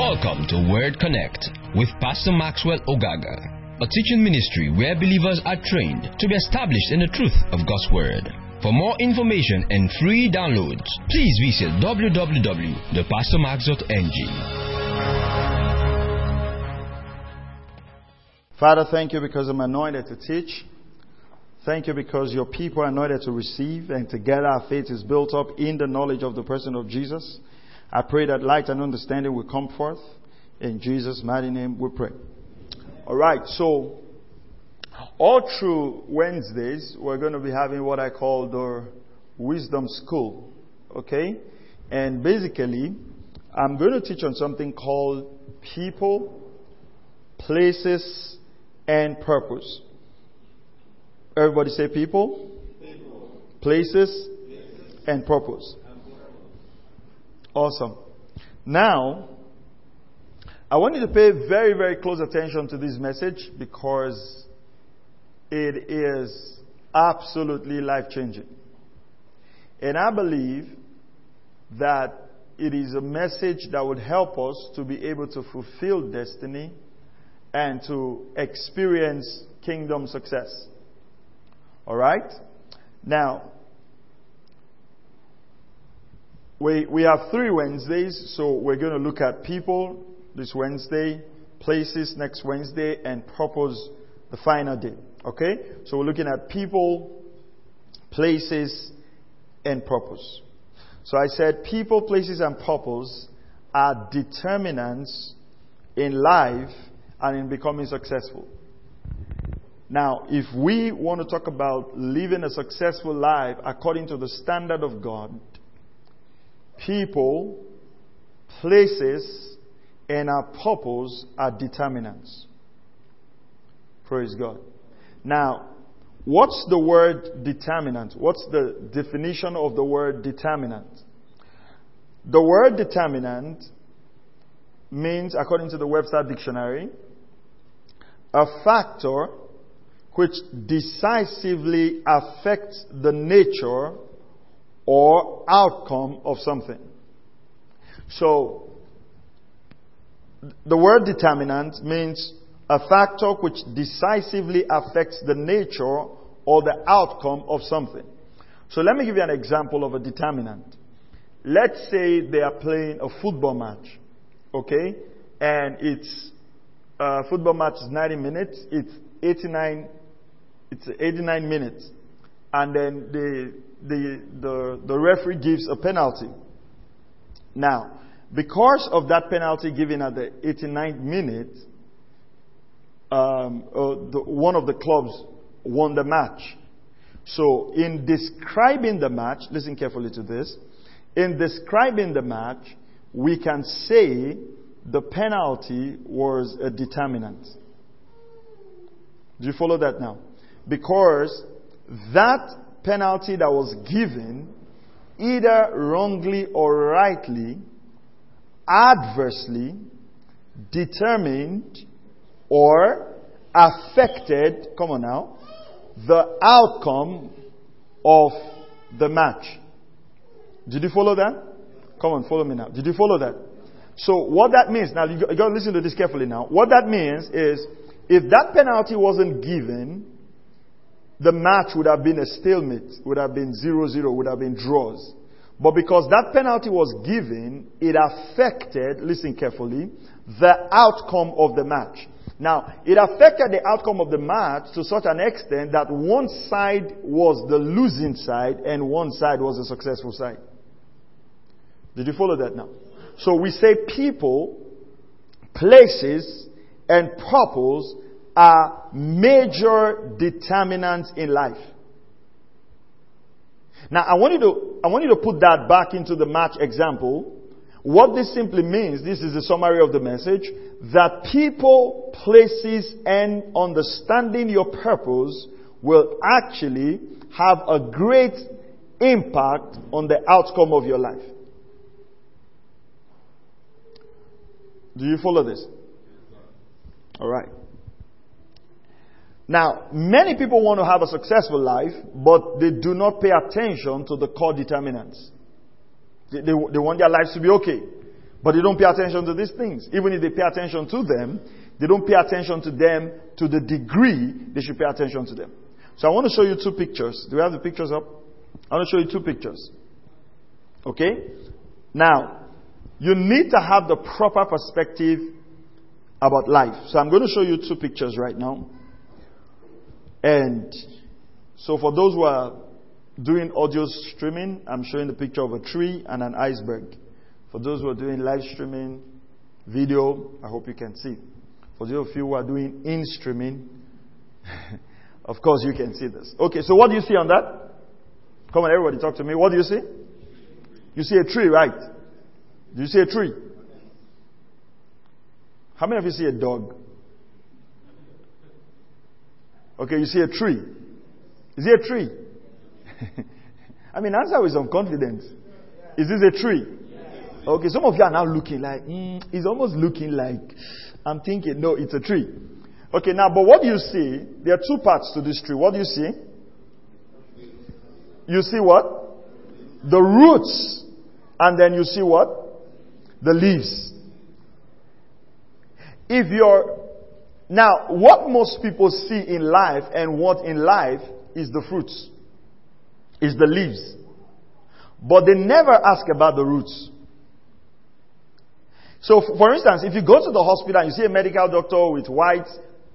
Welcome to Word Connect with Pastor Maxwell Ogaga, a teaching ministry where believers are trained to be established in the truth of God's Word. For more information and free downloads, please visit www.thepastormax.ng. Father, thank you because I'm anointed to teach. Thank you because your people are anointed to receive, and together our faith is built up in the knowledge of the person of Jesus. I pray that light and understanding will come forth. In Jesus' mighty name we pray. Alright, so all through Wednesdays, we're going to be having what I call the Wisdom School. Okay? And basically, I'm going to teach on something called people, places, and purpose. Everybody say people, people. places, places, and purpose. Awesome. Now, I want you to pay very, very close attention to this message because it is absolutely life changing. And I believe that it is a message that would help us to be able to fulfill destiny and to experience kingdom success. Alright? Now, we, we have three Wednesdays, so we're going to look at people this Wednesday, places next Wednesday, and purpose the final day. Okay? So we're looking at people, places, and purpose. So I said people, places, and purpose are determinants in life and in becoming successful. Now, if we want to talk about living a successful life according to the standard of God, people, places, and our purpose are determinants. Praise God. Now, what's the word determinant? What's the definition of the word determinant? The word determinant means, according to the Webster Dictionary, a factor which decisively affects the nature or outcome of something. So, the word determinant means a factor which decisively affects the nature or the outcome of something. So let me give you an example of a determinant. Let's say they are playing a football match, okay? And it's, uh, football match is 90 minutes, it's 89, it's 89 minutes. And then the the, the, the referee gives a penalty. Now, because of that penalty given at the 89th minute, um, uh, the, one of the clubs won the match. So, in describing the match, listen carefully to this. In describing the match, we can say the penalty was a determinant. Do you follow that now? Because that penalty that was given, either wrongly or rightly, adversely determined or affected, come on now, the outcome of the match. Did you follow that? Come on, follow me now. Did you follow that? So what that means, now you got to listen to this carefully now. What that means is, if that penalty wasn't given, the match would have been a stalemate, would have been 0-0, would have been draws. But because that penalty was given, it affected, listen carefully, the outcome of the match. Now, it affected the outcome of the match to such an extent that one side was the losing side and one side was the successful side. Did you follow that now? So we say people, places, and purpose are major determinants in life. Now, I want you to, I want you to put that back into the match example. What this simply means, this is the summary of the message, that people, places, and understanding your purpose will actually have a great impact on the outcome of your life. Do you follow this? Alright. Now, many people want to have a successful life, but they do not pay attention to the core determinants. They, they, they, want their lives to be okay. But they don't pay attention to these things. Even if they pay attention to them, they don't pay attention to them to the degree they should pay attention to them. So I want to show you two pictures. Do we have the pictures up? I want to show you two pictures. Okay? Now, you need to have the proper perspective about life. So I'm going to show you two pictures right now. And so for those who are doing audio streaming, I'm showing the picture of a tree and an iceberg. For those who are doing live streaming video, I hope you can see. For those of you who are doing in streaming, of course you can see this. Okay, so what do you see on that? Come on, everybody, talk to me. What do you see? You see a tree, right? Do you see a tree? How many of you see a dog? Okay, you see a tree. Is it a tree? I mean, answer with some confidence. Is this a tree? Okay, some of you are now looking like, mm, it's almost looking like, I'm thinking, no, it's a tree. Okay, now, but what do you see? There are two parts to this tree. What do you see? You see what? The roots. And then you see what? The leaves. If you're, now, what most people see in life and what in life is the fruits, is the leaves. But they never ask about the roots. So, for instance, if you go to the hospital and you see a medical doctor with white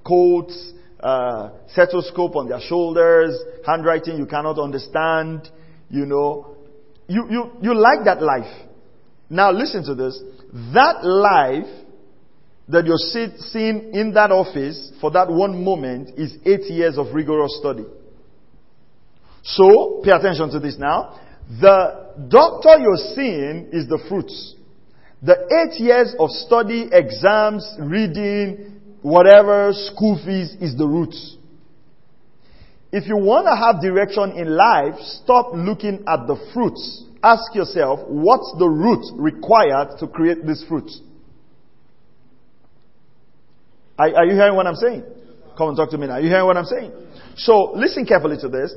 coats, uh, stethoscope on their shoulders, handwriting you cannot understand, you know, you, you, you like that life. Now listen to this. That life that you're seeing in that office for that one moment is eight years of rigorous study. So, pay attention to this now. The doctor you're seeing is the fruits. The eight years of study, exams, reading, whatever, school fees is the roots. If you want to have direction in life, stop looking at the fruits. Ask yourself, what's the root required to create this fruit? Are, are, you hearing what I'm saying? Come and talk to me now. Are you hearing what I'm saying? So, listen carefully to this.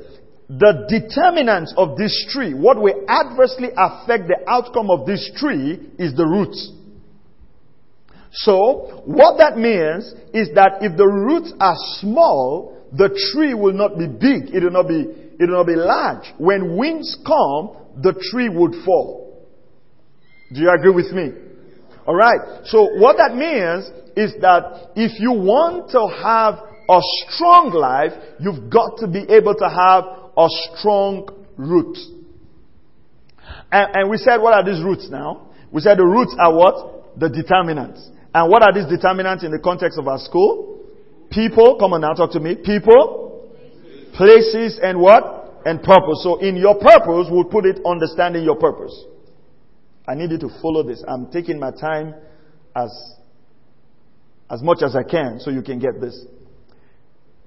The determinant of this tree, what will adversely affect the outcome of this tree, is the roots. So, what that means is that if the roots are small, the tree will not be big. It will not be, it will not be large. When winds come, the tree would fall. Do you agree with me? Alright. So what that means is that if you want to have a strong life, you've got to be able to have a strong root. And, and we said, what are these roots now? We said the roots are what? The determinants. And what are these determinants in the context of our school? People, come on now, talk to me. People, places, and what? And purpose. So in your purpose, we'll put it understanding your purpose. I need you to follow this. I'm taking my time as, as much as I can so you can get this.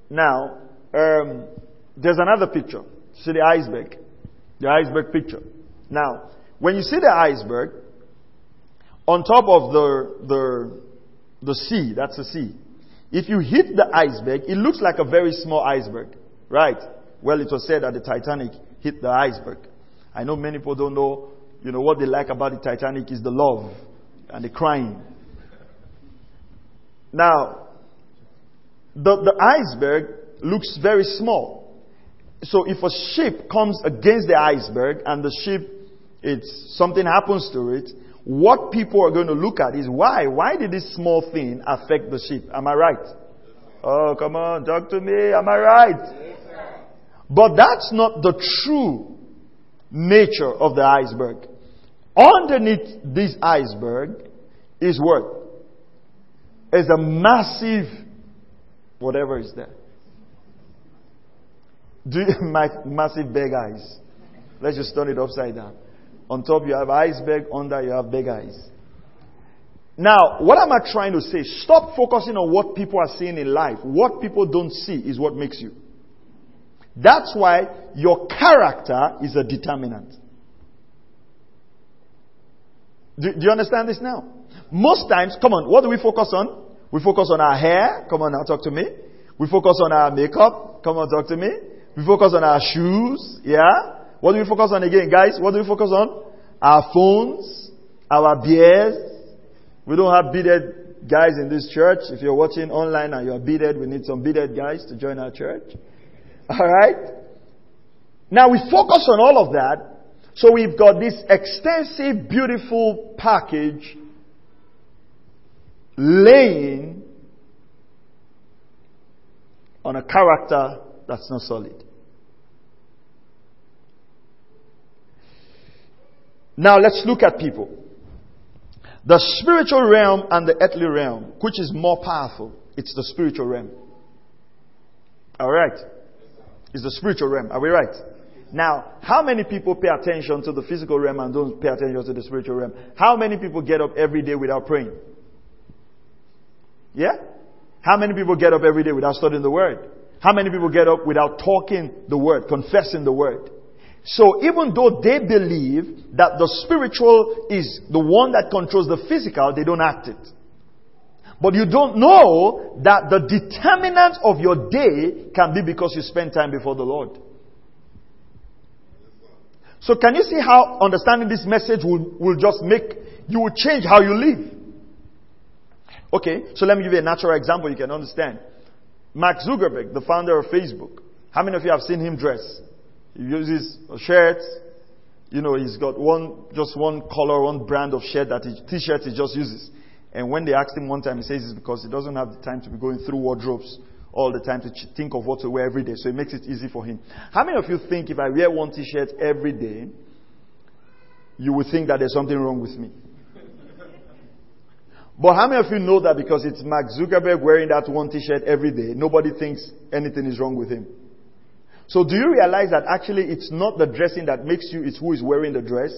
Now, um, there's another picture. See the iceberg. The iceberg picture. Now, when you see the iceberg, on top of the, the, the sea, that's the sea. If you hit the iceberg, it looks like a very small iceberg, right? Well, it was said that the Titanic hit the iceberg. I know many people don't know, you know, what they like about the Titanic is the love and the crying. Now, the, the iceberg looks very small. So if a ship comes against the iceberg and the ship, it's, something happens to it, what people are going to look at is why? Why did this small thing affect the ship? Am I right? Oh, come on, talk to me. Am I right? But that's not the true nature of the iceberg. Underneath this iceberg is what? Is a massive, whatever is there. Do you, massive big eyes. Let's just turn it upside down. On top you have iceberg, under you have big eyes. Now, what am I trying to say? Stop focusing on what people are seeing in life. What people don't see is what makes you. That's why your character is a determinant. Do, do, you understand this now? Most times, come on, what do we focus on? We focus on our hair. Come on now, talk to me. We focus on our makeup. Come on, talk to me. We focus on our shoes. Yeah? What do we focus on again, guys? What do we focus on? Our phones, our beers, We don't have bearded guys in this church. If you're watching online and you're bearded, we need some bearded guys to join our church. Alright? Now we focus on all of that. So we've got this extensive, beautiful package laying on a character that's not solid. Now let's look at people. The spiritual realm and the earthly realm, which is more powerful? It's the spiritual realm. Alright? It's the spiritual realm. Are we right? Now, how many people pay attention to the physical realm and don't pay attention to the spiritual realm? How many people get up every day without praying? Yeah? How many people get up every day without studying the Word? How many people get up without talking the Word, confessing the Word? So even though they believe that the spiritual is the one that controls the physical, they don't act it. But you don't know that the determinant of your day can be because you spend time before the Lord. So can you see how understanding this message will, will just make, you will change how you live? Okay, so let me give you a natural example you can understand. Mark Zuckerberg, the founder of Facebook. How many of you have seen him dress? He uses a shirt. You know, he's got one, just one color, one brand of shirt that he, t-shirt he just uses. And when they asked him one time, he says it's because he doesn't have the time to be going through wardrobes all the time to think of what to wear every day. So it makes it easy for him. How many of you think if I wear one t-shirt every day, you would think that there's something wrong with me? But how many of you know that because it's Mark Zuckerberg wearing that one t-shirt every day, nobody thinks anything is wrong with him? So do you realize that actually it's not the dressing that makes you, it's who is wearing the dress?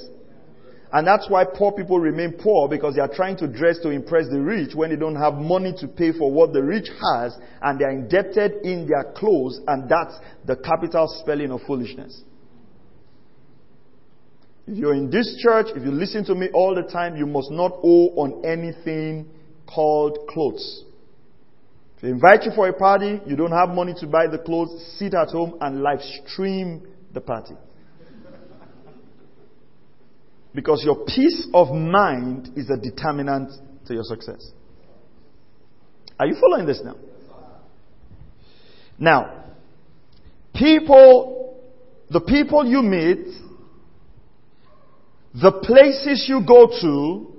And that's why poor people remain poor because they are trying to dress to impress the rich when they don't have money to pay for what the rich has and they are indebted in their clothes and that's the capital spelling of foolishness. If you're in this church, if you listen to me all the time, you must not owe on anything called clothes. If they invite you for a party, you don't have money to buy the clothes, sit at home and live stream the party. Because your peace of mind is a determinant to your success. Are you following this now? Now, people, the people you meet, the places you go to,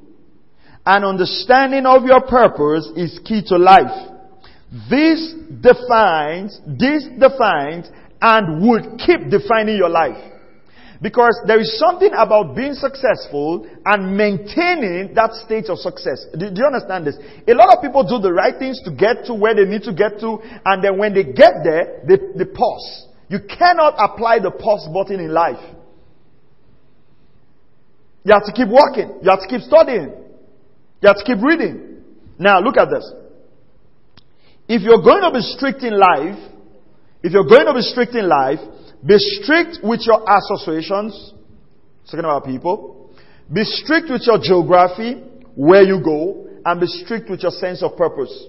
and understanding of your purpose is key to life. This defines, this defines, and would keep defining your life. Because there is something about being successful and maintaining that state of success. Do, you understand this? A lot of people do the right things to get to where they need to get to, and then when they get there, they, they pause. You cannot apply the pause button in life. You have to keep working. You have to keep studying. You have to keep reading. Now, look at this. If you're going to be strict in life, if you're going to be strict in life, be strict with your associations, talking about people. Be strict with your geography, where you go, and be strict with your sense of purpose.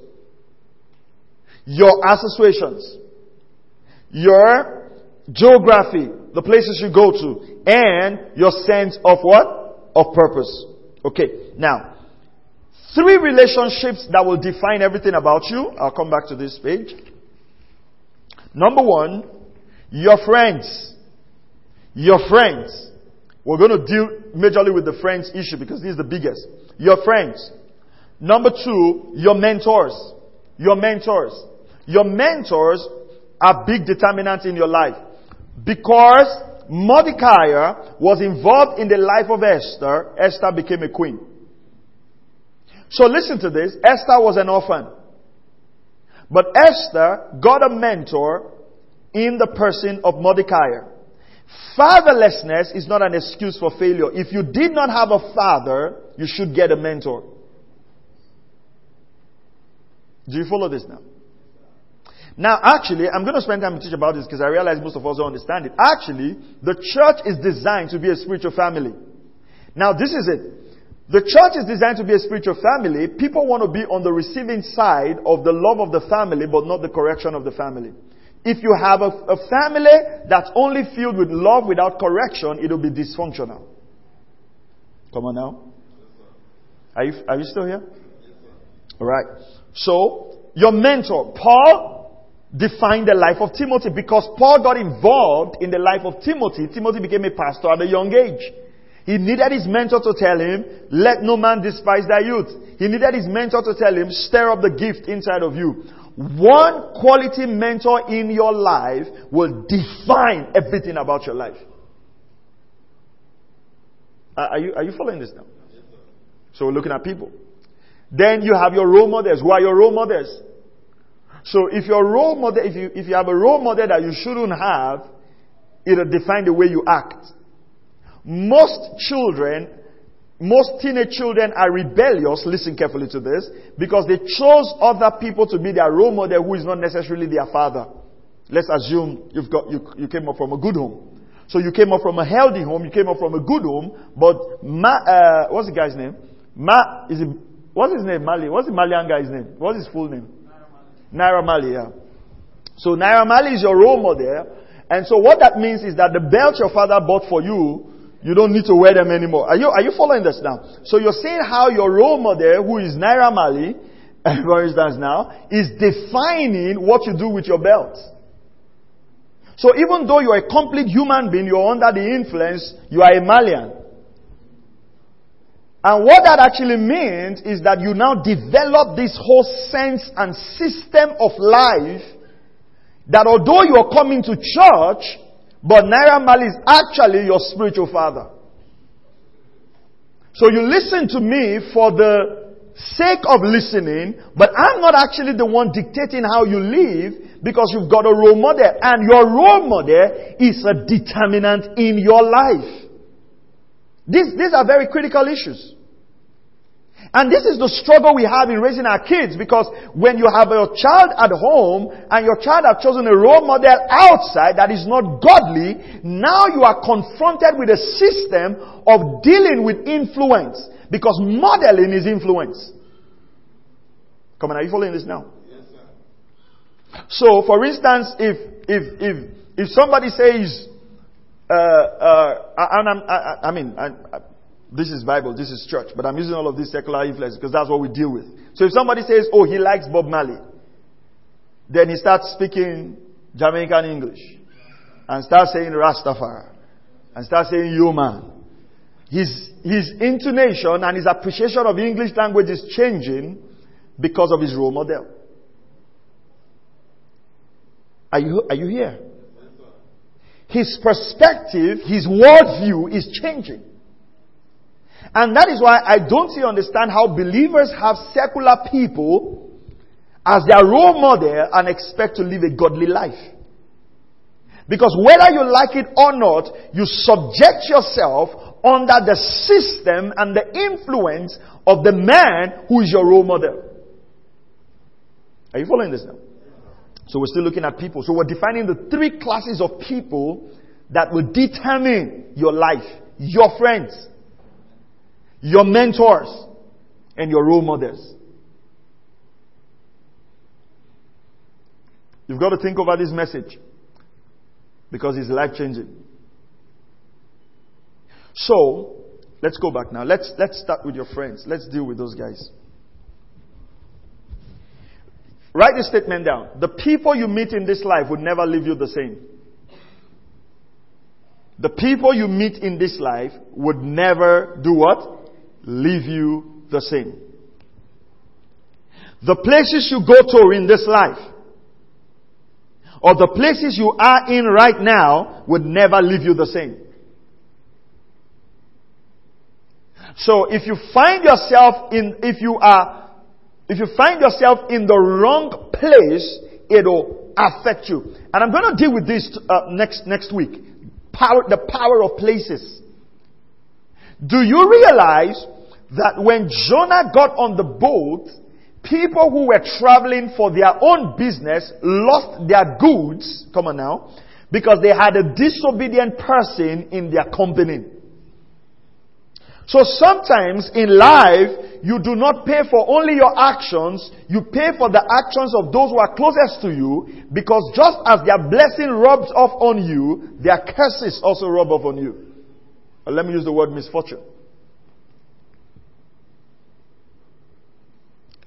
Your associations, your geography, the places you go to, and your sense of what? Of purpose. Okay, now, Three relationships that will define everything about you. I'll come back to this page. Number one, your friends. Your friends. We're going to deal majorly with the friends issue because this is the biggest. Your friends. Number two, your mentors. Your mentors. Your mentors are big determinants in your life. Because Mordecai was involved in the life of Esther, Esther became a queen. So listen to this. Esther was an orphan. But Esther got a mentor in the person of Mordecai. Fatherlessness is not an excuse for failure. If you did not have a father, you should get a mentor. Do you follow this now? Now, actually, I'm going to spend time to teach about this because I realize most of us don't understand it. Actually, the church is designed to be a spiritual family. Now, this is it. The church is designed to be a spiritual family. People want to be on the receiving side of the love of the family, but not the correction of the family. If you have a, a family that's only filled with love without correction, it'll be dysfunctional. Come on now. Are you, are you still here? All right. So, your mentor, Paul, defined the life of Timothy because Paul got involved in the life of Timothy. Timothy became a pastor at a young age. He needed his mentor to tell him, let no man despise thy youth. He needed his mentor to tell him, stir up the gift inside of you. One quality mentor in your life will define everything about your life. Are you, are you following this now? So we're looking at people. Then you have your role models. Who are your role models? So if your role model, if you, if you have a role model that you shouldn't have, it'll define the way you act. Most children, most teenage children are rebellious, listen carefully to this, because they chose other people to be their role model who is not necessarily their father. Let's assume you've got, you, you came up from a good home. So you came up from a healthy home, you came up from a good home, but Ma, uh, what's the guy's name? Ma, is it, what's his name? Mali. What's the Marlian guy's name? What's his full name? Naira Marley, yeah. So Naira Marley is your role model, and so what that means is that the belt your father bought for you you don't need to wear them anymore. Are you, are you following this now? So you're seeing how your role model, who is Naira Marley, for instance now, is defining what you do with your belt. So even though you're a complete human being, you're under the influence, you are a Marlian. And what that actually means is that you now develop this whole sense and system of life that although you're coming to church, but Naira Marley is actually your spiritual father. So you listen to me for the sake of listening, but I'm not actually the one dictating how you live because you've got a role model. And your role model is a determinant in your life. These, these are very critical issues. And this is the struggle we have in raising our kids because when you have a child at home and your child has chosen a role model outside that is not godly, now you are confronted with a system of dealing with influence because modeling is influence. Come on, are you following this now? Yes, sir. So, for instance, if, if, if, if somebody says, uh, uh, and I'm, I, I mean, I, this is Bible, this is church, but I'm using all of these secular influences because that's what we deal with. So if somebody says, oh, he likes Bob Marley, then he starts speaking Jamaican English and starts saying Rastafari and starts saying you man. His, his intonation and his appreciation of English language is changing because of his role model. Are you, are you here? His perspective, his worldview is changing. And that is why I don't see understand how believers have secular people as their role model and expect to live a godly life. Because whether you like it or not, you subject yourself under the system and the influence of the man who is your role model. Are you following this now? So we're still looking at people. So we're defining the three classes of people that will determine your life. Your friends, your mentors, and your role models. You've got to think over this message because it's life changing. So, let's go back now. Let's, let's start with your friends. Let's deal with those guys. Write this statement down. The people you meet in this life would never leave you the same. The people you meet in this life would never do what? Leave you the same. The places you go to in this life, or the places you are in right now, would never leave you the same. So if you find yourself in, if you are, if you find yourself in the wrong place, it'll affect you. And I'm going to deal with this uh, next next week. Power, the power of places. Do you realize that when Jonah got on the boat, people who were traveling for their own business lost their goods, come on now, because they had a disobedient person in their company. So sometimes in life, you do not pay for only your actions, you pay for the actions of those who are closest to you, because just as their blessing rubs off on you, their curses also rub off on you. let me use the word misfortune.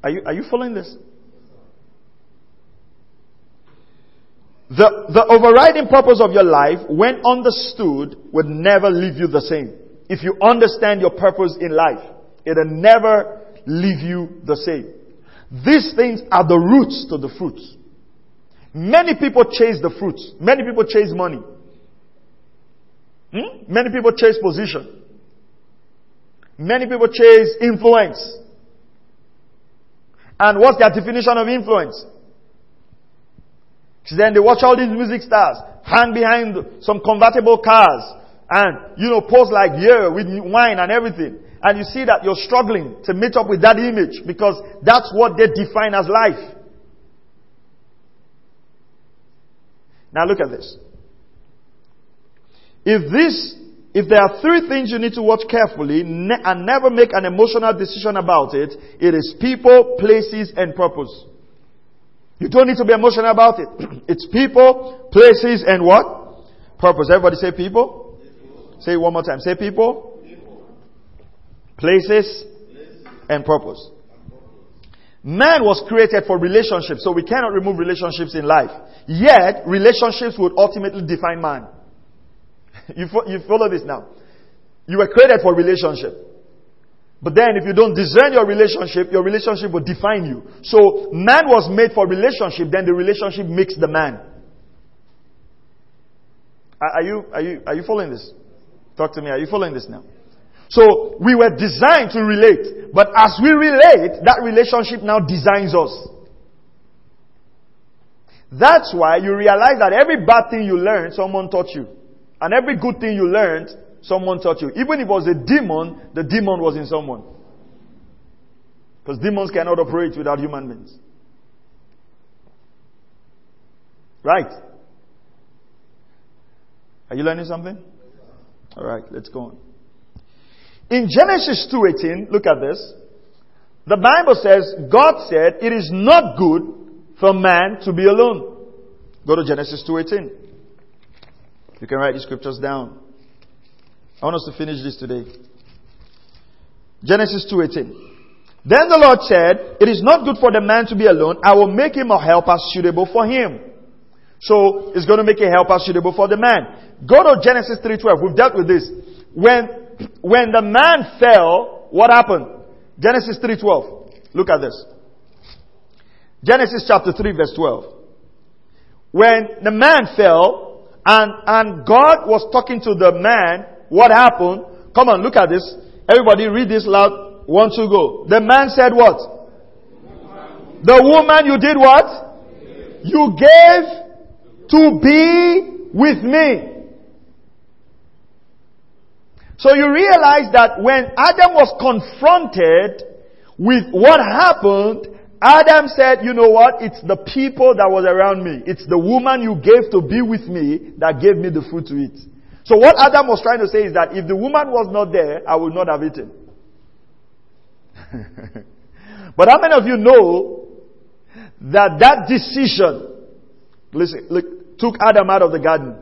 Are you, are you following this? The, the overriding purpose of your life, when understood, would never leave you the same. If you understand your purpose in life, it'll never leave you the same. These things are the roots to the fruits. Many people chase the fruits. Many people chase money. Hmm? Many people chase position. Many people chase influence. And what's their definition of influence? Then they watch all these music stars hang behind some convertible cars and, you know, pose like yeah with wine and everything. And you see that you're struggling to meet up with that image because that's what they define as life. Now look at this. If this, if there are three things you need to watch carefully ne- and never make an emotional decision about it, it is people, places, and purpose. You don't need to be emotional about it. it's people, places, and what? Purpose. Everybody say people. people. Say one more time. Say people, people. places, places, and purpose. Man was created for relationships, so we cannot remove relationships in life. Yet, relationships would ultimately define man. You, fo- you follow this now? You were created for relationship. But then if you don't discern your relationship, your relationship will define you. So man was made for relationship, then the relationship makes the man. Are you, are you, are you following this? Talk to me. Are you following this now? So we were designed to relate, but as we relate, that relationship now designs us. That's why you realize that every bad thing you learn, someone taught you. And every good thing you learned, someone taught you. Even if it was a demon, the demon was in someone. Because demons cannot operate without human beings. Right? Are you learning something? All right, let's go on. In Genesis 2:18, look at this. The Bible says God said, "It is not good for man to be alone." Go to Genesis 2:18. You can write the scriptures down. I want us to finish this today. Genesis 2:18. Then the Lord said, "It is not good for the man to be alone. I will make him a helper suitable for him." So, it's going to make a helper suitable for the man. Go to Genesis 3:12. We've dealt with this. When when the man fell, what happened? Genesis 3:12. Look at this. Genesis chapter 3 verse 12. When the man fell and and God was talking to the man what happened? Come on, look at this. Everybody read this loud. One, two, go. The man said what? The woman you did what? You gave to be with me. So you realize that when Adam was confronted with what happened, Adam said, you know what? It's the people that was around me. It's the woman you gave to be with me that gave me the food to eat. So what Adam was trying to say is that if the woman was not there, I would not have eaten. but how many of you know that that decision, listen, look, took Adam out of the garden?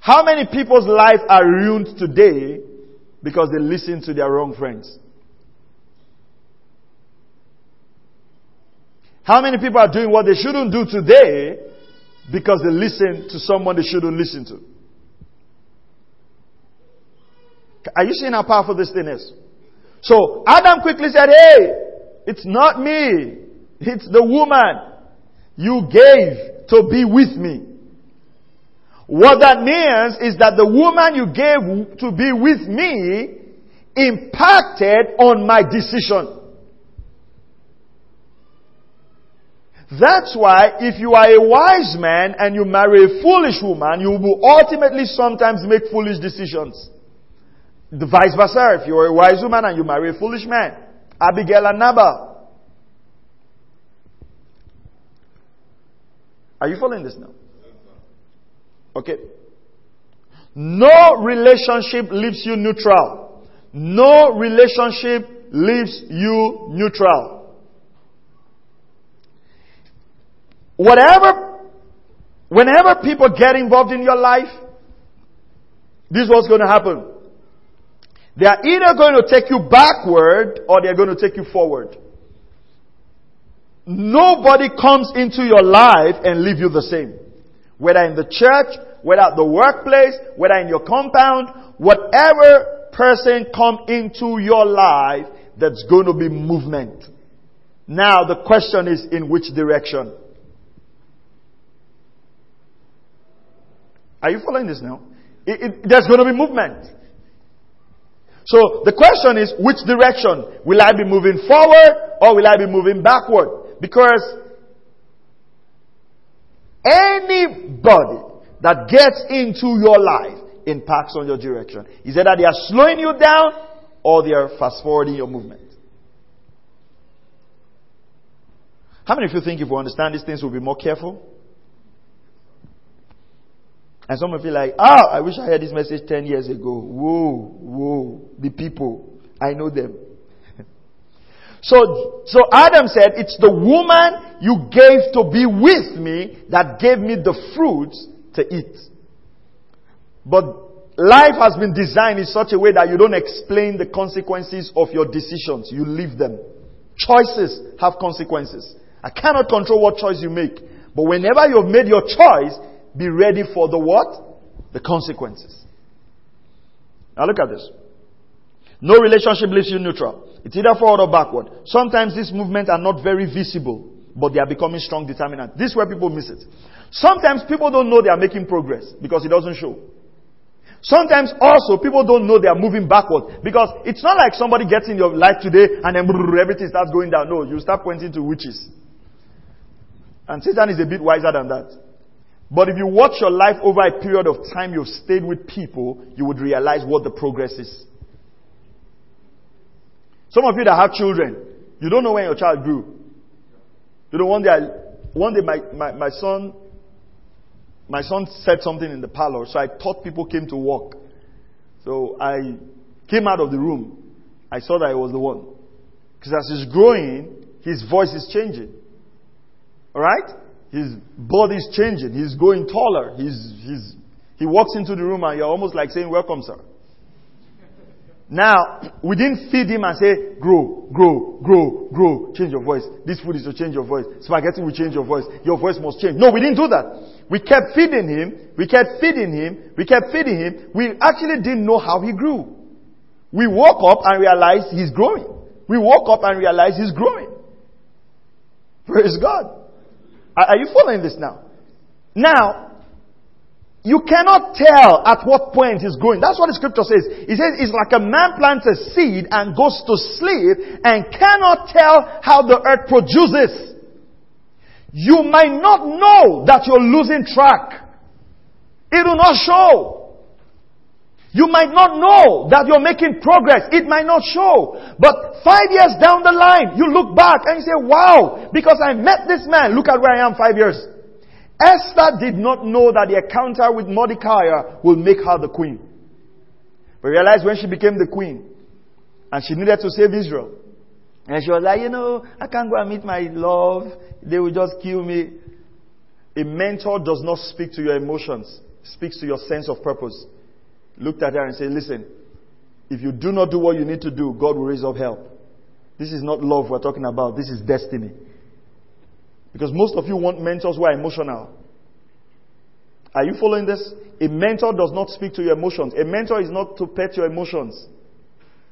How many people's lives are ruined today because they listen to their wrong friends? How many people are doing what they shouldn't do today because they listen to someone they shouldn't listen to? Are you seeing how powerful this thing is? So Adam quickly said, Hey, it's not me. It's the woman you gave to be with me. What that means is that the woman you gave to be with me impacted on my decision. That's why if you are a wise man and you marry a foolish woman, you will ultimately sometimes make foolish decisions. The vice versa, if you are a wise woman and you marry a foolish man. Abigail and Nabal. Are you following this now? Okay. No relationship leaves you neutral. No relationship leaves you neutral. Whatever, whenever people get involved in your life, this is what's going to happen. They are either going to take you backward or they're going to take you forward. Nobody comes into your life and leave you the same. Whether in the church, whether at the workplace, whether in your compound, whatever person come into your life, that's going to be movement. Now the question is in which direction? Are you following this now? It, it, there's going to be movement. So the question is, which direction? Will I be moving forward or will I be moving backward? Because anybody that gets into your life impacts on your direction. Is either they are slowing you down or they are fast forwarding your movement. How many of you think if we understand these things, we'll be more careful? And some of you like, ah, oh, I wish I heard this message 10 years ago. Whoa, whoa, the people. I know them. So, so Adam said, it's the woman you gave to be with me that gave me the fruits to eat. But life has been designed in such a way that you don't explain the consequences of your decisions. You leave them. Choices have consequences. I cannot control what choice you make. But whenever you've made your choice, be ready for the what? The consequences. Now look at this. No relationship leaves you neutral. It's either forward or backward. Sometimes these movements are not very visible, but they are becoming strong determinants. This is where people miss it. Sometimes people don't know they are making progress because it doesn't show. Sometimes also people don't know they are moving backward because it's not like somebody gets in your life today and then everything starts going down. No, you start pointing to witches. And Satan is a bit wiser than that. But if you watch your life over a period of time you've stayed with people, you would realize what the progress is. Some of you that have children, you don't know when your child grew. You know, one day, I, one day my, my, my son, my son said something in the parlor, so I thought people came to work. So I came out of the room. I saw that I was the one. Because as he's growing, his voice is changing. Alright? His body is changing. He's going taller. He's, he's, he walks into the room and you're almost like saying, welcome, sir. Now, we didn't feed him and say, grow, grow, grow, grow, change your voice. This food is to change your voice. Spaghetti will change your voice. Your voice must change. No, we didn't do that. We kept feeding him. We kept feeding him. We kept feeding him. We actually didn't know how he grew. We woke up and realized he's growing. We woke up and realized he's growing. Praise God. Are you following this now? Now, you cannot tell at what point he's going. That's what the scripture says. It says it's like a man plants a seed and goes to sleep and cannot tell how the earth produces. You might not know that you're losing track. It will not show. You might not know that you're making progress. It might not show. But five years down the line, you look back and you say, wow, because I met this man, look at where I am five years. Esther did not know that the encounter with Mordecai will make her the queen. But realized when she became the queen, and she needed to save Israel. And she was like, you know, I can't go and meet my love. They will just kill me. A mentor does not speak to your emotions. speaks to your sense of purpose looked at her and said, Listen, if you do not do what you need to do, God will raise up help. This is not love we're talking about, this is destiny. Because most of you want mentors who are emotional. Are you following this? A mentor does not speak to your emotions. A mentor is not to pet your emotions.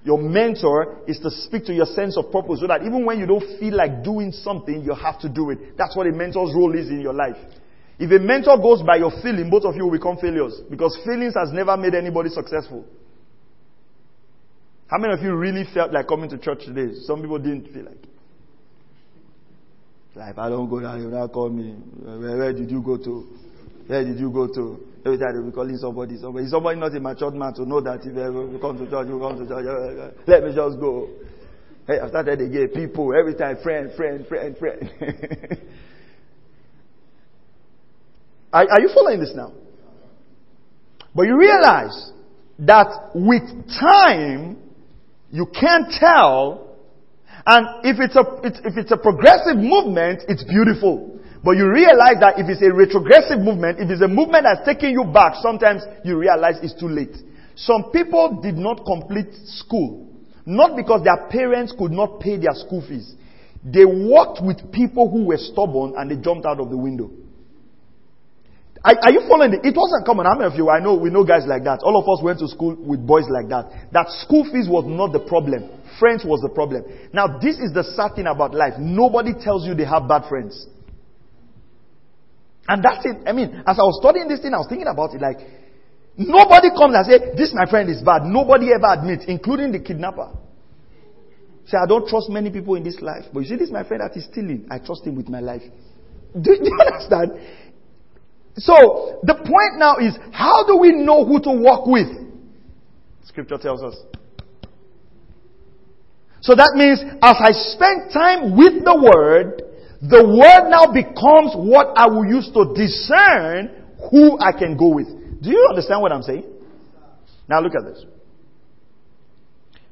Your mentor is to speak to your sense of purpose so that even when you don't feel like doing something, you have to do it. That's what a mentor's role is in your life. If a mentor goes by your feeling, both of you will become failures because feelings has never made anybody successful. How many of you really felt like coming to church today? Some people didn't feel like it. Like, I don't go down, you not call me. Where, where, did you go to? Where did you go to? Every time they'll be calling somebody, somebody. Somebody not a matured man to know that if you come to church, you come to church. Let me just go. Hey, I started again. People, every time, friend, friend, friend, friend. Are, are you following this now? But you realize that with time, you can't tell. And if it's a, if it's a progressive movement, it's beautiful. But you realize that if it's a retrogressive movement, if it's a movement that's taking you back, sometimes you realize it's too late. Some people did not complete school, not because their parents could not pay their school fees. They worked with people who were stubborn and they jumped out of the window. Are, are, you following it? It wasn't common. How many of you, I know, we know guys like that. All of us went to school with boys like that. That school fees was not the problem. Friends was the problem. Now, this is the sad thing about life. Nobody tells you they have bad friends. And that's it. I mean, as I was studying this thing, I was thinking about it like, nobody comes and say, this my friend is bad. Nobody ever admits, including the kidnapper. Say, I don't trust many people in this life. But you see, this my friend that is stealing. I trust him with my life. Do, do you understand? So, the point now is, how do we know who to walk with? Scripture tells us. So that means, as I spend time with the Word, the Word now becomes what I will use to discern who I can go with. Do you understand what I'm saying? Now look at this.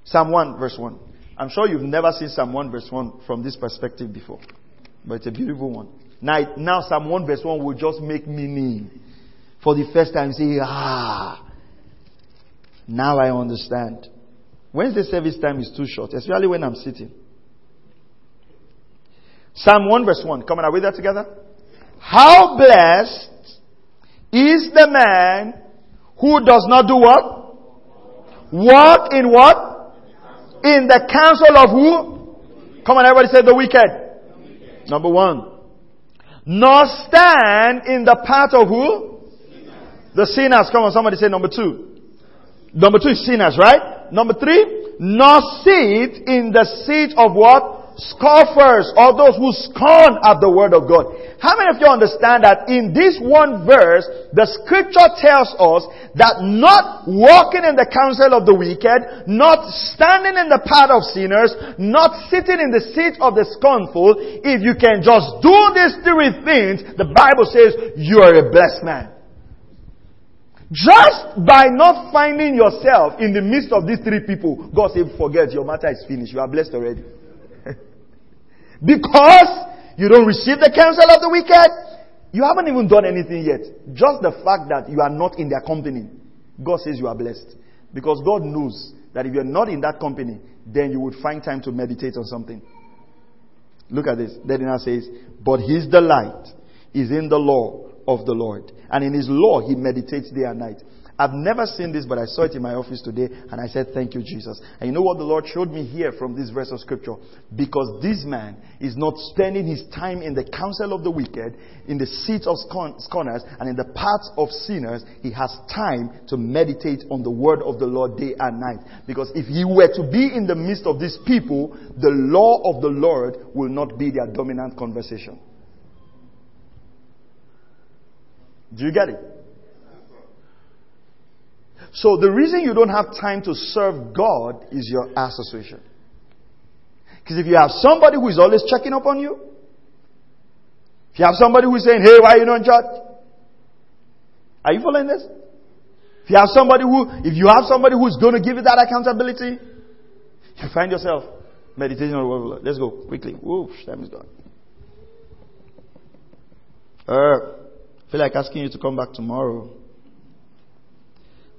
Psalm 1 verse 1. I'm sure you've never seen Psalm 1 verse 1 from this perspective before. But it's a beautiful one. Now, now Psalm 1 verse 1 will just make meaning. For the first time, say, ah, now I understand. Wednesday service time is too short, especially when I'm sitting. Psalm 1 verse 1. Come on, are we there together? How blessed is the man who does not do what? Walk in what? In the counsel of who? Come on, everybody say the wicked. Number one nor stand in the path of who? The sinners. Come on, somebody say number two. Number two is sinners, right? Number three, nor sit in the seat of what? Scoffers or those who scorn at the word of God. How many of you understand that in this one verse, the scripture tells us that not walking in the counsel of the wicked, not standing in the path of sinners, not sitting in the seat of the scornful, if you can just do these three things, the Bible says you are a blessed man. Just by not finding yourself in the midst of these three people, God said, forget, your matter is finished. You are blessed already. Because you don't receive the counsel of the wicked, you haven't even done anything yet. Just the fact that you are not in their company, God says you are blessed. Because God knows that if you're not in that company, then you would find time to meditate on something. Look at this. Then it says, But his delight is in the law of the Lord. And in his law he meditates day and night. I've never seen this, but I saw it in my office today, and I said, Thank you, Jesus. And you know what the Lord showed me here from this verse of scripture? Because this man is not spending his time in the counsel of the wicked, in the seats of scorners, and in the paths of sinners. He has time to meditate on the word of the Lord day and night. Because if he were to be in the midst of these people, the law of the Lord will not be their dominant conversation. Do you get it? So the reason you don't have time to serve God is your association. Because if you have somebody who is always checking up on you, if you have somebody who is saying, hey, why are you not in church? Are you following this? If you have somebody who, if you have somebody who's going to give you that accountability, you find yourself meditating on the word of the Lord. Let's go quickly. Whoosh, time is gone. Uh, I feel like asking you to come back tomorrow.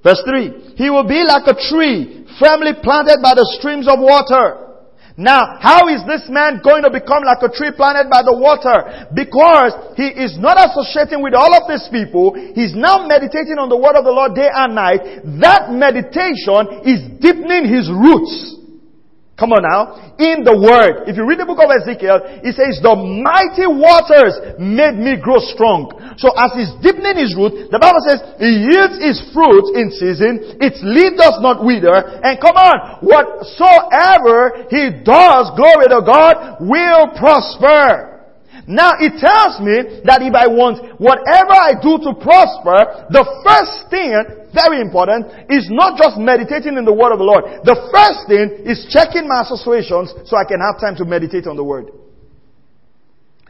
Verse 3. He will be like a tree firmly planted by the streams of water. Now, how is this man going to become like a tree planted by the water? Because he is not associating with all of these people. He's now meditating on the word of the Lord day and night. That meditation is deepening his roots. Come on now. In the word. If you read the book of Ezekiel, it says, the mighty waters made me grow strong. So as he's deepening his root, the Bible says, he yields his fruit in season, its leaf does not wither, and come on, whatsoever he does, glory to God, will prosper. Now it tells me that if I want whatever I do to prosper, the first thing, very important, is not just meditating in the word of the Lord. The first thing is checking my associations so I can have time to meditate on the word.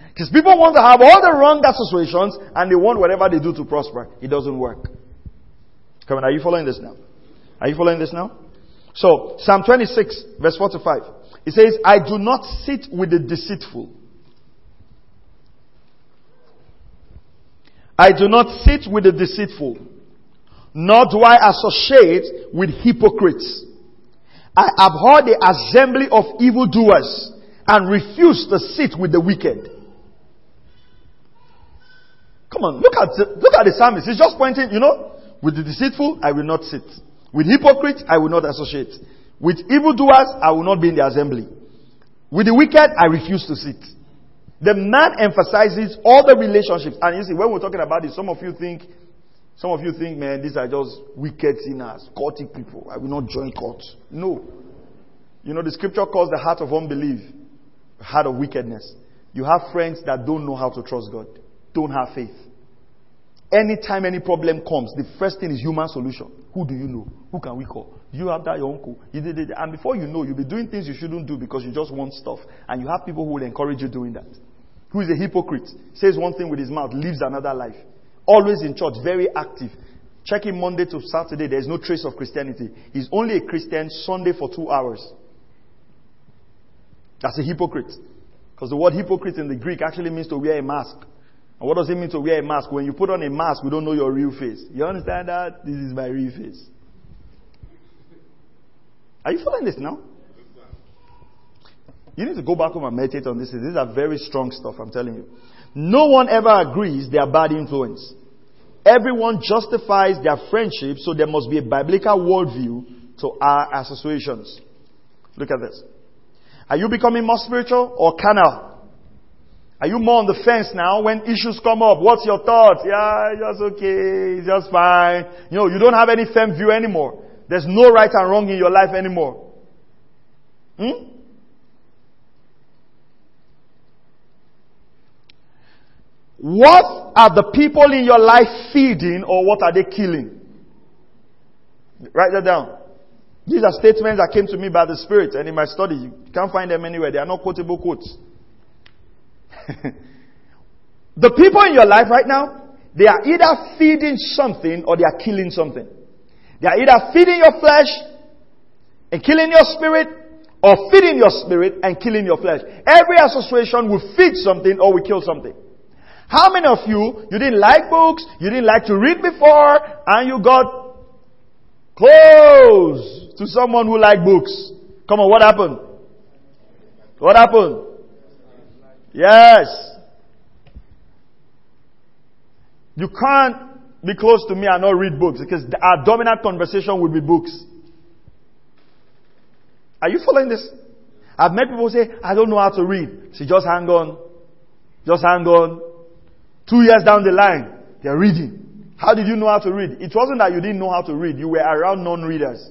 Because people want to have all the wrong associations and they want whatever they do to prosper. It doesn't work. Come on, are you following this now? Are you following this now? So, Psalm 26, verse 4 to 5. It says, I do not sit with the deceitful I do not sit with the deceitful, nor do I associate with hypocrites. I abhor the assembly of evildoers and refuse to sit with the wicked. Come on, look at look at the psalmist. He's just pointing, you know, with the deceitful, I will not sit. With hypocrites, I will not associate. With evildoers, I will not be in the assembly. With the wicked, I refuse to sit. The man emphasizes all the relationships. And you see, when we're talking about this, some of you think, some of you think, man, these are just wicked sinners, cultic people. I will not join cults. No. You know, the scripture calls the heart of unbelief, heart of wickedness. You have friends that don't know how to trust God, don't have faith. Anytime any problem comes, the first thing is human solution. Who do you know? Who can we call? You have that your uncle? You did it. And before you know, you'll be doing things you shouldn't do because you just want stuff. And you have people who will encourage you doing that. Who is a hypocrite? Says one thing with his mouth, lives another life. Always in church, very active. Check him Monday to Saturday, there's no trace of Christianity. He's only a Christian Sunday for two hours. That's a hypocrite. Because the word hypocrite in the Greek actually means to wear a mask. And what does it mean to wear a mask? When you put on a mask, we don't know your real face. You understand that? This is my real face. Are you following this now? You need to go back home and meditate on this. These are very strong stuff, I'm telling you. No one ever agrees they are bad influence. Everyone justifies their friendship, so there must be a biblical worldview to our associations. Look at this. Are you becoming more spiritual or carnal? Are you more on the fence now when issues come up? What's your thoughts? Yeah, just okay, it's just fine. You know, you don't have any firm view anymore. There's no right and wrong in your life anymore. Hmm? What are the people in your life feeding or what are they killing? Write that down. These are statements that came to me by the Spirit and in my study. You can't find them anywhere. They are not quotable quotes. the people in your life right now, they are either feeding something or they are killing something. They are either feeding your flesh and killing your spirit or feeding your spirit and killing your flesh. Every association will feed something or will kill something. How many of you, you didn't like books, you didn't like to read before, and you got close to someone who liked books? Come on, what happened? What happened? Yes. You can't be close to me and not read books because our dominant conversation will be books. Are you following this? I've met people say, I don't know how to read. See, just hang on. Just hang on. Two years down the line, they're reading. How did you know how to read? It wasn't that you didn't know how to read. You were around non-readers.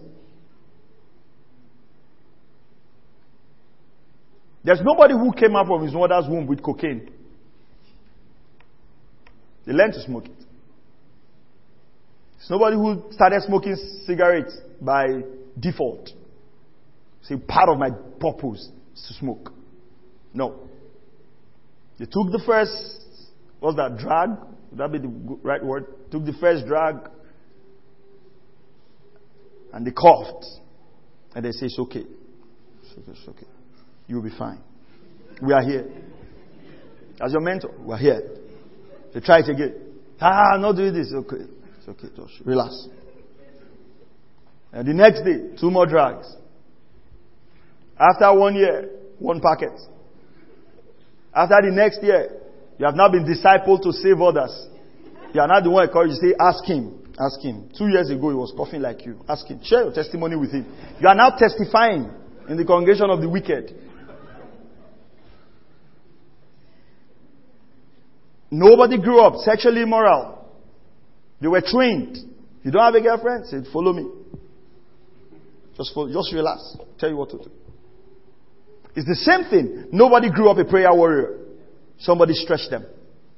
There's nobody who came out from his mother's womb with cocaine. They learned to smoke it. There's nobody who started smoking cigarettes by default. Say, part of my purpose is to smoke. No. They took the first, what's that, drug? Would that be the right word? Took the first drug and they coughed. And they say, it's okay. It's okay, it's okay. You'll be fine. We are here. As your mentor, we are here. They try it again. Ah, not doing this. Okay. It's okay, Josh. Relax. And the next day, two more drugs. After one year, one packet. After the next year, you have now been discipled to save others. You are not the one encouraged say, ask him. Ask him. Two years ago, he was coughing like you. Ask him. Share your testimony with him. You are now testifying in the congregation of the wicked. Nobody grew up sexually immoral. They were trained. You don't have a girlfriend? Say, follow me. Just follow, just relax. tell you what to do. It's the same thing. Nobody grew up a prayer warrior. Somebody stretch them.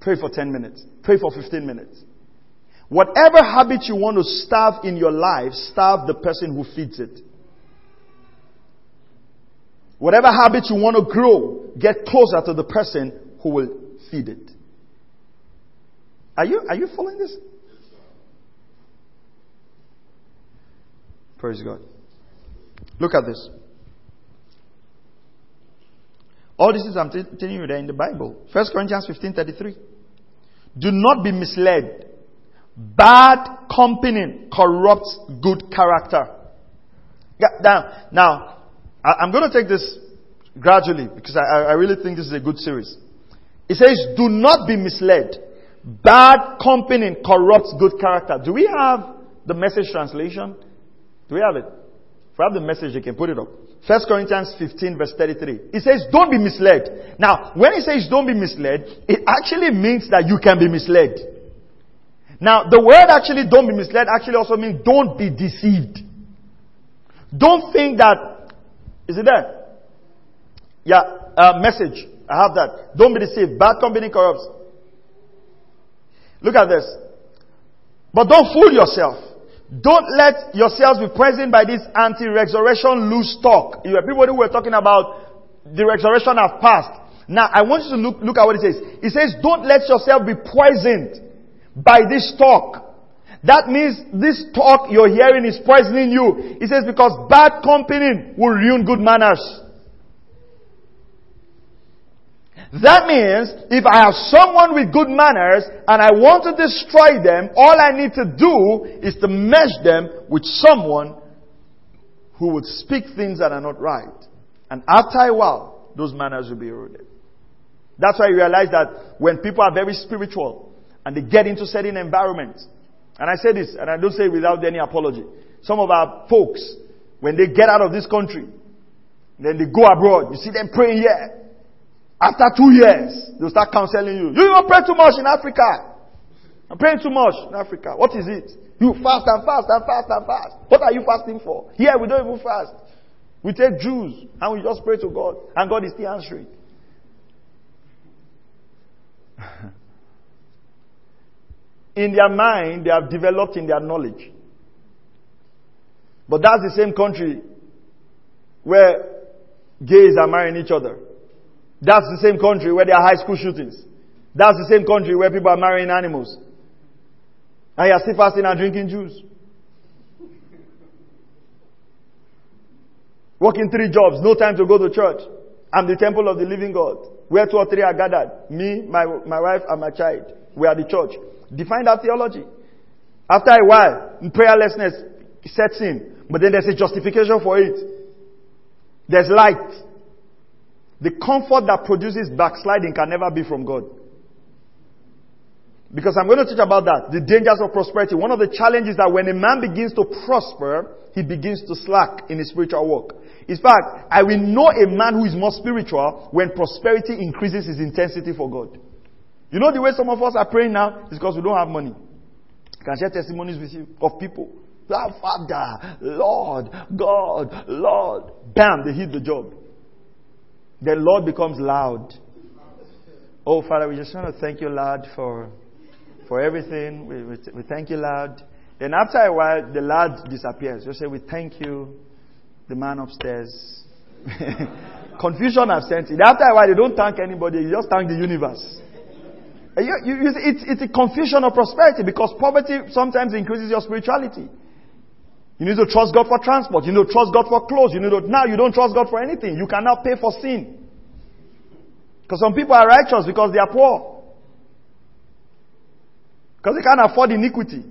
Pray for 10 minutes. Pray for 15 minutes. Whatever habit you want to starve in your life, starve the person who feeds it. Whatever habit you want to grow, get closer to the person who will feed it. Are you, are you following this? Praise God. Look at this. All this is I'm t- telling you there in the Bible. 1 Corinthians 15 33. Do not be misled. Bad company corrupts good character. Now, now, I, am going to take this gradually because I, I really think this is a good series. It says, do not be misled. Bad company corrupts good character. Do we have the message translation? Do we have it? If we have the message, you can put it up. 1 Corinthians 15 verse 33. It says, don't be misled. Now, when it says don't be misled, it actually means that you can be misled. Now, the word actually don't be misled actually also means don't be deceived. Don't think that, is it there? Yeah, uh, message. I have that. Don't be deceived. Bad company corrupts. Look at this. But don't fool yourself. Don't let yourselves be poisoned by this anti-resurrection loose talk. You have people who were talking about the resurrection have passed. Now, I want you to look, look at what it says. It says, don't let yourself be poisoned by this talk. That means this talk you're hearing is poisoning you. It says because bad company will ruin good manners. That means if I have someone with good manners and I want to destroy them, all I need to do is to mesh them with someone who would speak things that are not right. And after a while, those manners will be eroded. That's why I realize that when people are very spiritual and they get into certain environments, and I say this, and I don't say it without any apology. Some of our folks, when they get out of this country, then they go abroad, you see them praying here. After two years, they'll start counseling you. You don't pray too much in Africa. I'm praying too much in Africa. What is it? You fast and fast and fast and fast. What are you fasting for? Here we don't even fast. We take Jews and we just pray to God, and God is still answering. in their mind, they have developed in their knowledge. But that's the same country where gays are marrying each other. That's the same country where there are high school shootings. That's the same country where people are marrying animals. And you are still fasting and drinking juice. Working three jobs, no time to go to church. I'm the temple of the living God. Where two or three are gathered. Me, my, my wife, and my child. We are the church. Define that theology. After a while, prayerlessness sets in. But then there's a justification for it. There's light. The comfort that produces backsliding can never be from God. Because I'm going to teach about that. The dangers of prosperity. One of the challenges that when a man begins to prosper, he begins to slack in his spiritual work. In fact, I will know a man who is more spiritual when prosperity increases his intensity for God. You know the way some of us are praying now is because we don't have money. I can share testimonies with you of people. Ah, Father, Lord, God, Lord. Bam, they hit the job the Lord becomes loud. Oh, Father, we just want to thank you, Lord, for, for everything. We, we, we thank you, Lord. Then after a while, the Lord disappears. You say, we thank you, the man upstairs. Confusion has sent it. After a while, they don't thank anybody. You just thank the universe. You, you, it's, it's a confusion of prosperity because poverty sometimes increases your spirituality. You need to trust God for transport. You need to trust God for clothes. You need to, now you don't trust God for anything. You cannot pay for sin. Because some people are righteous because they are poor. Because they can't afford iniquity.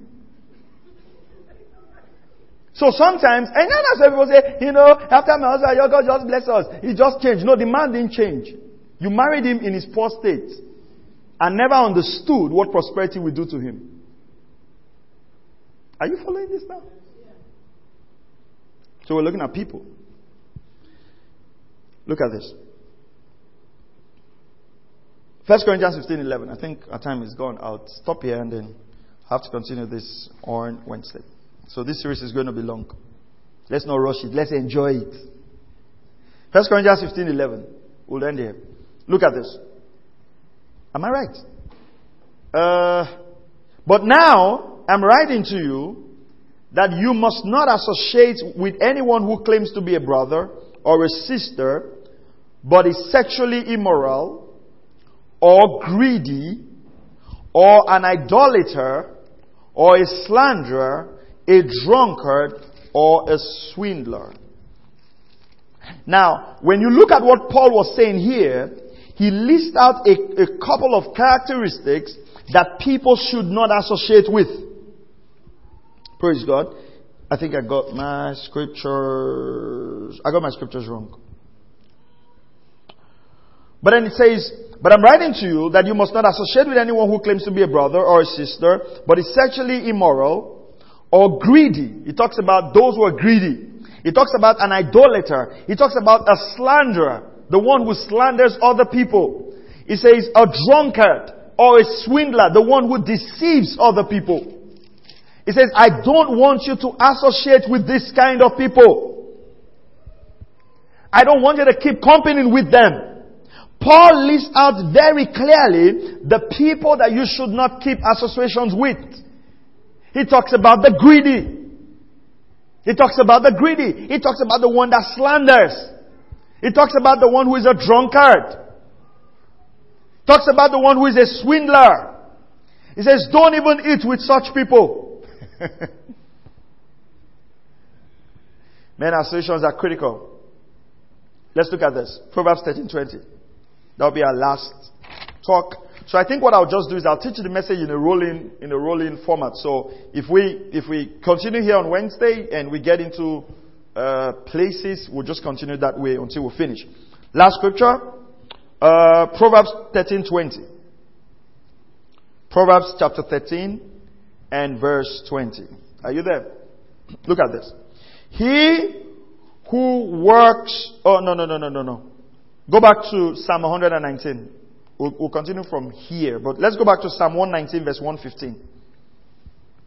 So sometimes, and then as people say, you know, after my husband, your God just bless us. He just changed. No, the man didn't change. You married him in his poor state and never understood what prosperity will do to him. Are you following this now? So we're looking at people. Look at this. 1 Corinthians 15 11. I think our time is gone. I'll stop here and then have to continue this on Wednesday. So this series is going to be long. Let's not rush it. Let's enjoy it. 1 Corinthians 15 11. We'll end here. Look at this. Am I right? Uh, but now I'm writing to you that you must not associate with anyone who claims to be a brother or a sister, but is sexually immoral, or greedy, or an idolater, or a slanderer, a drunkard, or a swindler. Now, when you look at what Paul was saying here, he lists out a, a couple of characteristics that people should not associate with. Praise God. I think I got my scriptures. I got my scriptures wrong. But then it says, but I'm writing to you that you must not associate with anyone who claims to be a brother or a sister, but is sexually immoral or greedy. It talks about those who are greedy. It talks about an idolater. It talks about a slanderer, the one who slanders other people. It says a drunkard or a swindler, the one who deceives other people. He says, I don't want you to associate with this kind of people. I don't want you to keep company with them. Paul lists out very clearly the people that you should not keep associations with. He talks about the greedy. He talks about the greedy. He talks about the one that slanders. He talks about the one who is a drunkard. Talks about the one who is a swindler. He says, don't even eat with such people. Men associations are critical. Let's look at this. Proverbs 13 20. That'll be our last talk. So I think what I'll just do is I'll teach you the message in a rolling in a rolling format. So if we if we continue here on Wednesday and we get into uh, places, we'll just continue that way until we finish. Last scripture, uh, Proverbs thirteen twenty. Proverbs chapter thirteen and verse twenty. Are you there? Look at this. He who works. Oh no no no no no no. Go back to Psalm 119. We'll, we'll, continue from here, but let's go back to Psalm 119, verse 115.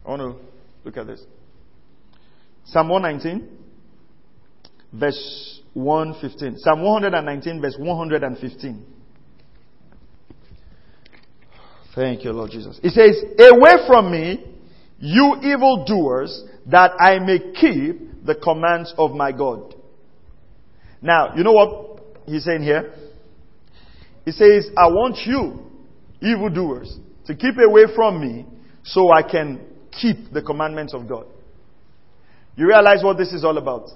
I want to look at this. Psalm 119, verse 115. Psalm 119, verse 115. Thank you, Lord Jesus. It says, Away from me, you evildoers, that I may keep the commands of my God. Now, you know what he's saying here? He says, I want you, evildoers, to keep away from me so I can keep the commandments of God. You realize what this is all about?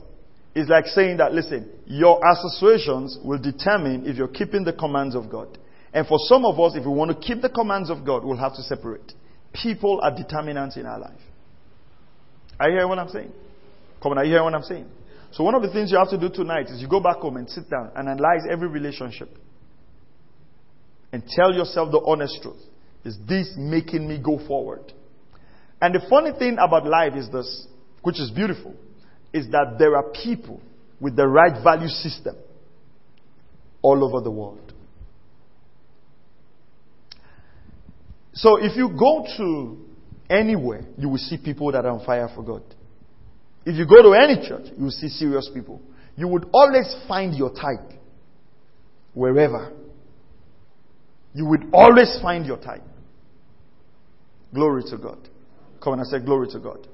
It's like saying that, listen, your associations will determine if you're keeping the commands of God. And for some of us, if we want to keep the commands of God, we'll have to separate. People are determinants in our life. Are you hearing what I'm saying? Come on, are you hearing what I'm saying? So one of the things you have to do tonight is you go back home and sit down and analyze every relationship. And tell yourself the honest truth. Is this making me go forward? And the funny thing about life is this, which is beautiful, is that there are people with the right value system all over the world. So if you go to anywhere, you will see people that are on fire for God. If you go to any church, you will see serious people. You would always find your type wherever. You would always find your type. Glory to God. Come on, I say glory to God.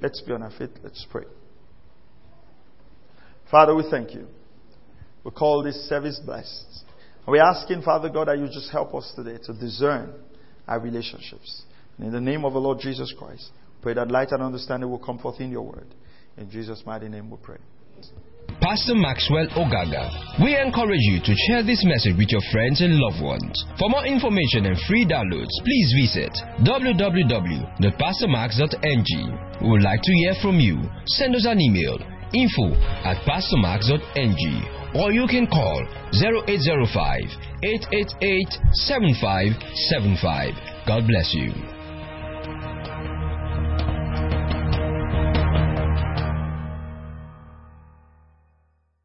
Let's be on our feet. Let's pray. Father, we thank you. We call this service blessed. We're asking, Father God, that you just help us today to discern our relationships. And in the name of the Lord Jesus Christ, pray that light and understanding will come forth in your word. In Jesus' mighty name we pray. Pastor Maxwell Ogaga. We encourage you to share this message with your friends and loved ones. For more information and free downloads, please visit www.pastormax.ng. We would like to hear from you. Send us an email info at pastormax.ng or you can call 0805 888 7575. God bless you.